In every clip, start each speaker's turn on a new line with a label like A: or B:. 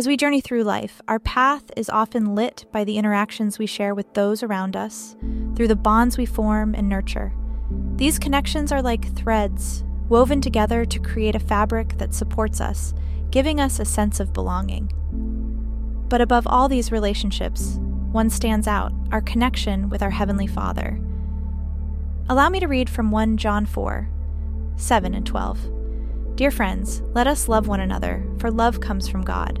A: As we journey through life, our path is often lit by the interactions we share with those around us, through the bonds we form and nurture. These connections are like threads woven together to create a fabric that supports us, giving us a sense of belonging. But above all these relationships, one stands out our connection with our Heavenly Father. Allow me to read from 1 John 4 7 and 12. Dear friends, let us love one another, for love comes from God.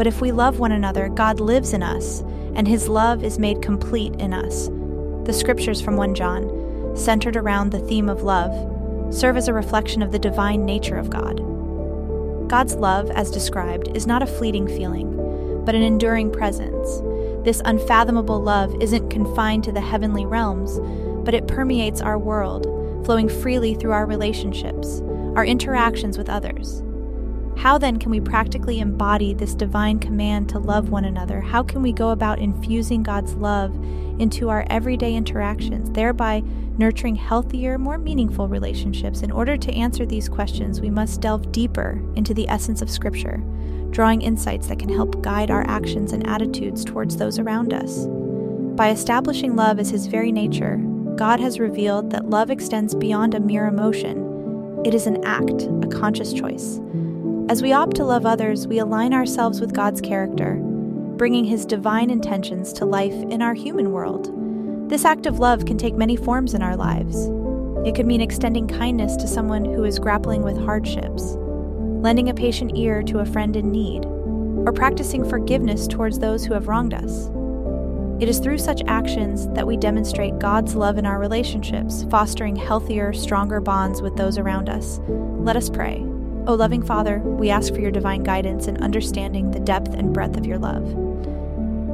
A: but if we love one another, God lives in us, and his love is made complete in us. The scriptures from 1 John centered around the theme of love, serve as a reflection of the divine nature of God. God's love, as described, is not a fleeting feeling, but an enduring presence. This unfathomable love isn't confined to the heavenly realms, but it permeates our world, flowing freely through our relationships, our interactions with others. How then can we practically embody this divine command to love one another? How can we go about infusing God's love into our everyday interactions, thereby nurturing healthier, more meaningful relationships? In order to answer these questions, we must delve deeper into the essence of Scripture, drawing insights that can help guide our actions and attitudes towards those around us. By establishing love as His very nature, God has revealed that love extends beyond a mere emotion. It is an act, a conscious choice. As we opt to love others, we align ourselves with God's character, bringing His divine intentions to life in our human world. This act of love can take many forms in our lives. It could mean extending kindness to someone who is grappling with hardships, lending a patient ear to a friend in need, or practicing forgiveness towards those who have wronged us. It is through such actions that we demonstrate God's love in our relationships, fostering healthier, stronger bonds with those around us. Let us pray. O loving Father, we ask for your divine guidance in understanding the depth and breadth of your love.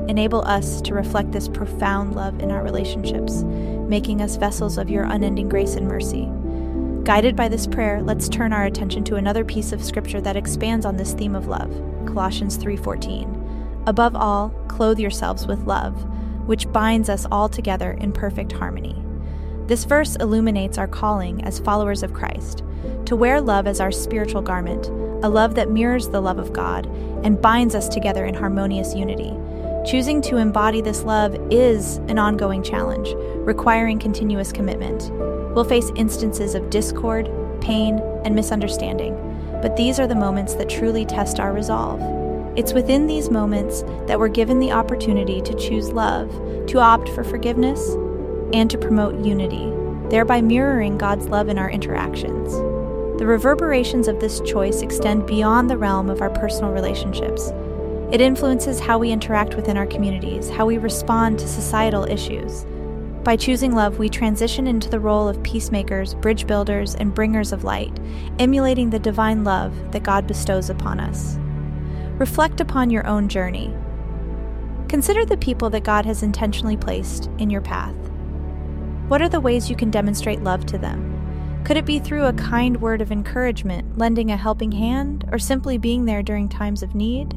A: Enable us to reflect this profound love in our relationships, making us vessels of your unending grace and mercy. Guided by this prayer, let's turn our attention to another piece of scripture that expands on this theme of love, Colossians 3:14. Above all, clothe yourselves with love, which binds us all together in perfect harmony. This verse illuminates our calling as followers of Christ to wear love as our spiritual garment, a love that mirrors the love of God and binds us together in harmonious unity. Choosing to embody this love is an ongoing challenge, requiring continuous commitment. We'll face instances of discord, pain, and misunderstanding, but these are the moments that truly test our resolve. It's within these moments that we're given the opportunity to choose love, to opt for forgiveness, and to promote unity, thereby mirroring God's love in our interactions. The reverberations of this choice extend beyond the realm of our personal relationships. It influences how we interact within our communities, how we respond to societal issues. By choosing love, we transition into the role of peacemakers, bridge builders, and bringers of light, emulating the divine love that God bestows upon us. Reflect upon your own journey. Consider the people that God has intentionally placed in your path. What are the ways you can demonstrate love to them? Could it be through a kind word of encouragement, lending a helping hand, or simply being there during times of need?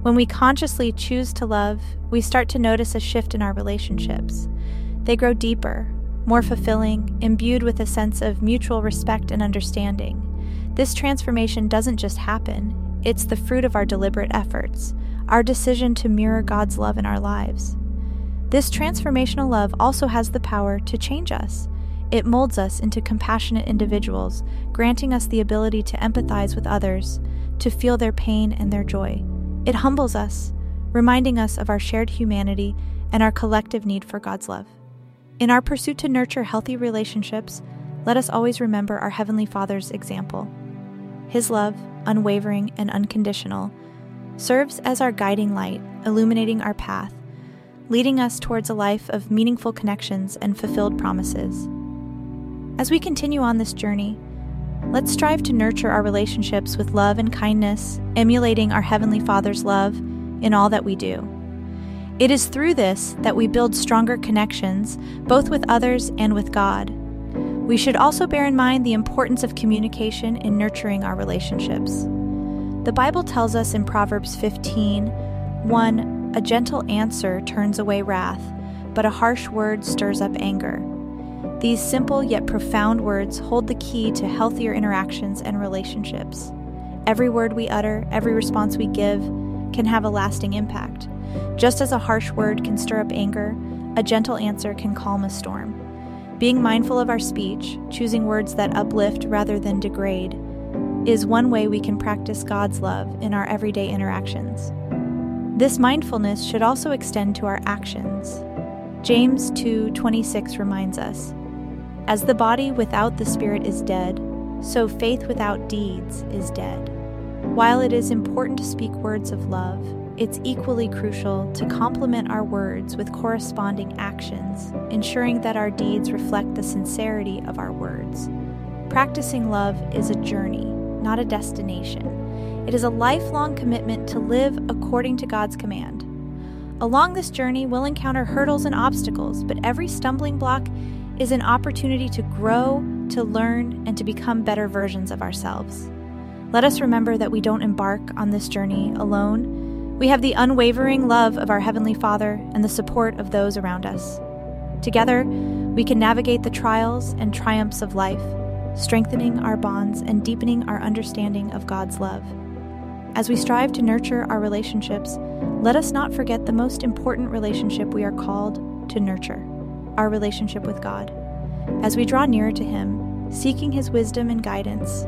A: When we consciously choose to love, we start to notice a shift in our relationships. They grow deeper, more fulfilling, imbued with a sense of mutual respect and understanding. This transformation doesn't just happen, it's the fruit of our deliberate efforts, our decision to mirror God's love in our lives. This transformational love also has the power to change us. It molds us into compassionate individuals, granting us the ability to empathize with others, to feel their pain and their joy. It humbles us, reminding us of our shared humanity and our collective need for God's love. In our pursuit to nurture healthy relationships, let us always remember our Heavenly Father's example. His love, unwavering and unconditional, serves as our guiding light, illuminating our path, leading us towards a life of meaningful connections and fulfilled promises. As we continue on this journey, let's strive to nurture our relationships with love and kindness, emulating our Heavenly Father's love in all that we do. It is through this that we build stronger connections, both with others and with God. We should also bear in mind the importance of communication in nurturing our relationships. The Bible tells us in Proverbs 15 1. A gentle answer turns away wrath, but a harsh word stirs up anger. These simple yet profound words hold the key to healthier interactions and relationships. Every word we utter, every response we give, can have a lasting impact. Just as a harsh word can stir up anger, a gentle answer can calm a storm. Being mindful of our speech, choosing words that uplift rather than degrade, is one way we can practice God's love in our everyday interactions. This mindfulness should also extend to our actions. James 2:26 reminds us, "As the body without the spirit is dead, so faith without deeds is dead." While it is important to speak words of love, it's equally crucial to complement our words with corresponding actions, ensuring that our deeds reflect the sincerity of our words. Practicing love is a journey, not a destination. It is a lifelong commitment to live according to God's command. Along this journey, we'll encounter hurdles and obstacles, but every stumbling block is an opportunity to grow, to learn, and to become better versions of ourselves. Let us remember that we don't embark on this journey alone we have the unwavering love of our Heavenly Father and the support of those around us. Together, we can navigate the trials and triumphs of life, strengthening our bonds and deepening our understanding of God's love. As we strive to nurture our relationships, let us not forget the most important relationship we are called to nurture our relationship with God. As we draw nearer to Him, seeking His wisdom and guidance,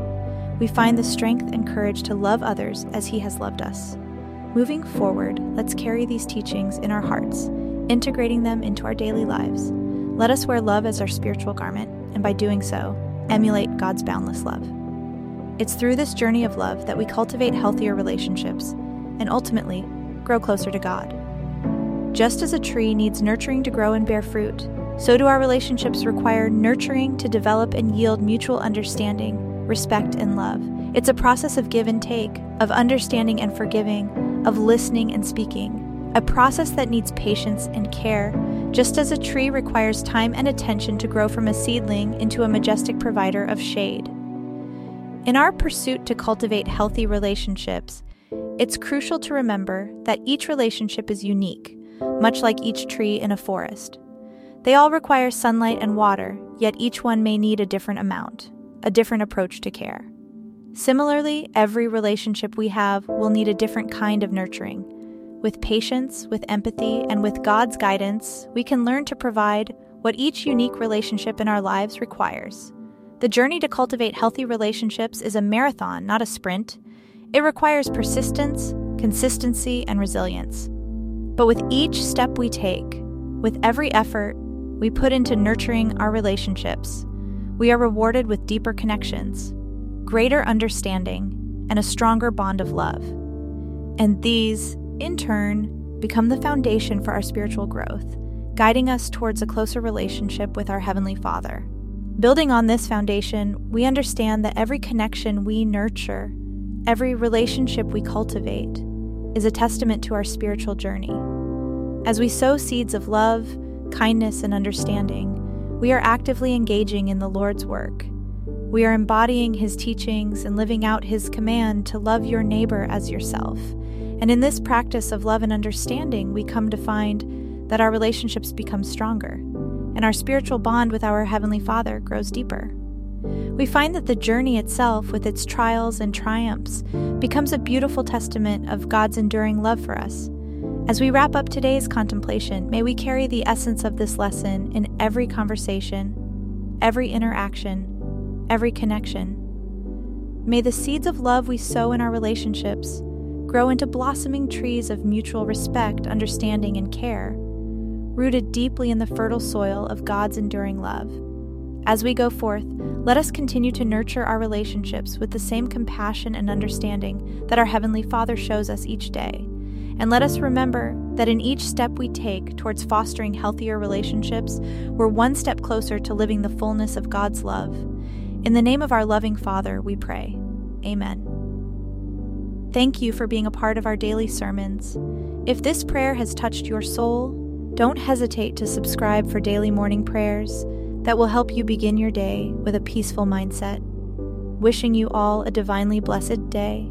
A: we find the strength and courage to love others as He has loved us. Moving forward, let's carry these teachings in our hearts, integrating them into our daily lives. Let us wear love as our spiritual garment, and by doing so, emulate God's boundless love. It's through this journey of love that we cultivate healthier relationships and ultimately grow closer to God. Just as a tree needs nurturing to grow and bear fruit, so do our relationships require nurturing to develop and yield mutual understanding, respect, and love. It's a process of give and take, of understanding and forgiving, of listening and speaking, a process that needs patience and care, just as a tree requires time and attention to grow from a seedling into a majestic provider of shade. In our pursuit to cultivate healthy relationships, it's crucial to remember that each relationship is unique, much like each tree in a forest. They all require sunlight and water, yet each one may need a different amount, a different approach to care. Similarly, every relationship we have will need a different kind of nurturing. With patience, with empathy, and with God's guidance, we can learn to provide what each unique relationship in our lives requires. The journey to cultivate healthy relationships is a marathon, not a sprint. It requires persistence, consistency, and resilience. But with each step we take, with every effort we put into nurturing our relationships, we are rewarded with deeper connections, greater understanding, and a stronger bond of love. And these, in turn, become the foundation for our spiritual growth, guiding us towards a closer relationship with our Heavenly Father. Building on this foundation, we understand that every connection we nurture, every relationship we cultivate, is a testament to our spiritual journey. As we sow seeds of love, kindness, and understanding, we are actively engaging in the Lord's work. We are embodying His teachings and living out His command to love your neighbor as yourself. And in this practice of love and understanding, we come to find that our relationships become stronger and our spiritual bond with our Heavenly Father grows deeper. We find that the journey itself, with its trials and triumphs, becomes a beautiful testament of God's enduring love for us. As we wrap up today's contemplation, may we carry the essence of this lesson in every conversation, every interaction, every connection. May the seeds of love we sow in our relationships grow into blossoming trees of mutual respect, understanding, and care, rooted deeply in the fertile soil of God's enduring love. As we go forth, let us continue to nurture our relationships with the same compassion and understanding that our Heavenly Father shows us each day. And let us remember that in each step we take towards fostering healthier relationships, we're one step closer to living the fullness of God's love. In the name of our loving Father, we pray. Amen. Thank you for being a part of our daily sermons. If this prayer has touched your soul, don't hesitate to subscribe for daily morning prayers that will help you begin your day with a peaceful mindset. Wishing you all a divinely blessed day.